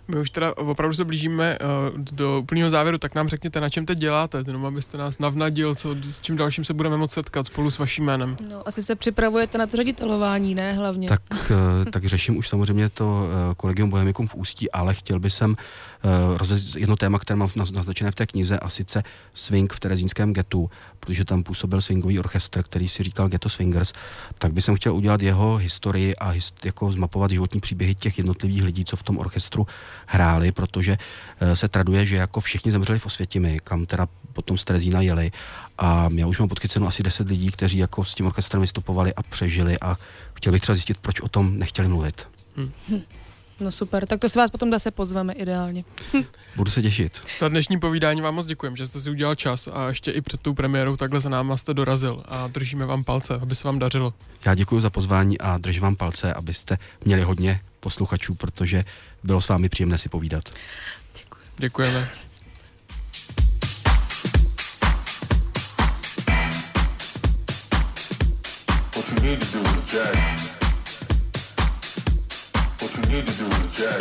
My už teda opravdu se blížíme uh, do úplného závěru, tak nám řekněte, na čem teď děláte, jenom abyste nás navnadil, co, s čím dalším se budeme moct setkat spolu s vaším jménem. No, asi se připravujete na to ředitelování, ne hlavně? Tak, eh, tak řeším už samozřejmě to eh, kolegium Bohemikum v Ústí, ale chtěl bych sem eh, jedno téma, které mám naz- naznačené v té knize, a sice swing v terezínském getu, protože tam působil swingový orchestr, který si říkal Ghetto Swingers, tak bych chtěl udělat jeho historii a hist- jako zmapovat životní příběhy těch jednotlivých lidí, co v tom orchestru hráli, protože eh, se traduje, že jako všichni zemřeli v Osvětimi, kam teda potom z Terezína jeli a já už mám podchyceno asi 10 lidí, kteří jako s tím orchestrem vystupovali a přežili a chtěl bych třeba zjistit, proč o tom nechtěli mluvit. No super, tak to se vás potom zase pozveme ideálně. Budu se těšit. Za dnešní povídání vám moc děkujeme, že jste si udělal čas a ještě i před tou premiérou takhle za náma jste dorazil a držíme vám palce, aby se vám dařilo. Já děkuji za pozvání a držím vám palce, abyste měli hodně posluchačů, protože bylo s vámi příjemné si povídat. Děkujeme. What you need to do is jack. What you need to do is jack.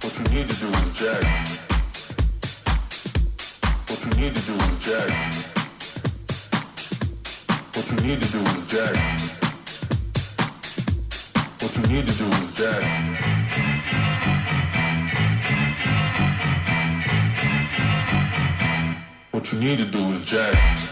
What you need to do is jack. What you need to do is jack. What you need to do is jack. What you need to do is jack. What you need to do is jack.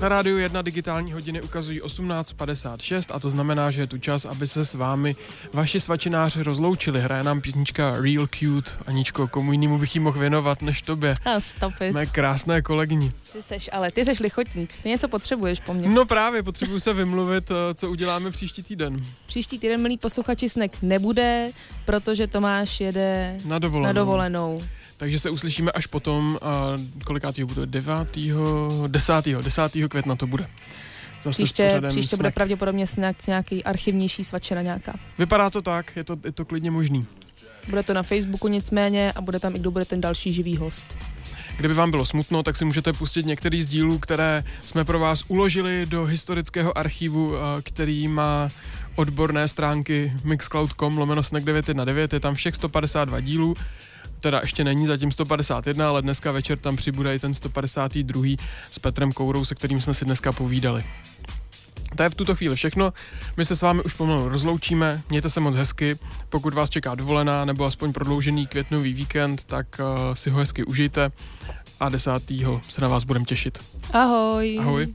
Na rádiu 1 digitální hodiny ukazují 18.56 a to znamená, že je tu čas, aby se s vámi vaši svačináři rozloučili. Hraje nám písnička Real Cute. Aničko, komu jinému bych jí mohl věnovat než tobě? A stop it. Mé krásné kolegyni. Ty seš, ale ty seš lichotník. Ty něco potřebuješ po mně. No právě, potřebuju se vymluvit, eh, co uděláme příští týden. Příští týden, milí posluchači, snek nebude, protože Tomáš jede Na dovolenou. na dovolenou. Takže se uslyšíme až potom, a kolikátýho bude? 9. 10. 10. května to bude. Zase Příště, příště bude Snack. pravděpodobně snek, nějaký archivnější svačina nějaká. Vypadá to tak, je to, je to klidně možný. Bude to na Facebooku nicméně a bude tam i kdo bude ten další živý host. Kdyby vám bylo smutno, tak si můžete pustit některý z dílů, které jsme pro vás uložili do historického archivu, který má odborné stránky mixcloud.com lomeno snack 919, je tam všech 152 dílů, teda ještě není zatím 151, ale dneska večer tam přibude i ten 152. s Petrem Kourou, se kterým jsme si dneska povídali. To je v tuto chvíli všechno. My se s vámi už pomalu rozloučíme. Mějte se moc hezky. Pokud vás čeká dovolená nebo aspoň prodloužený květnový víkend, tak uh, si ho hezky užijte a 10. se na vás budeme těšit. Ahoj. Ahoj.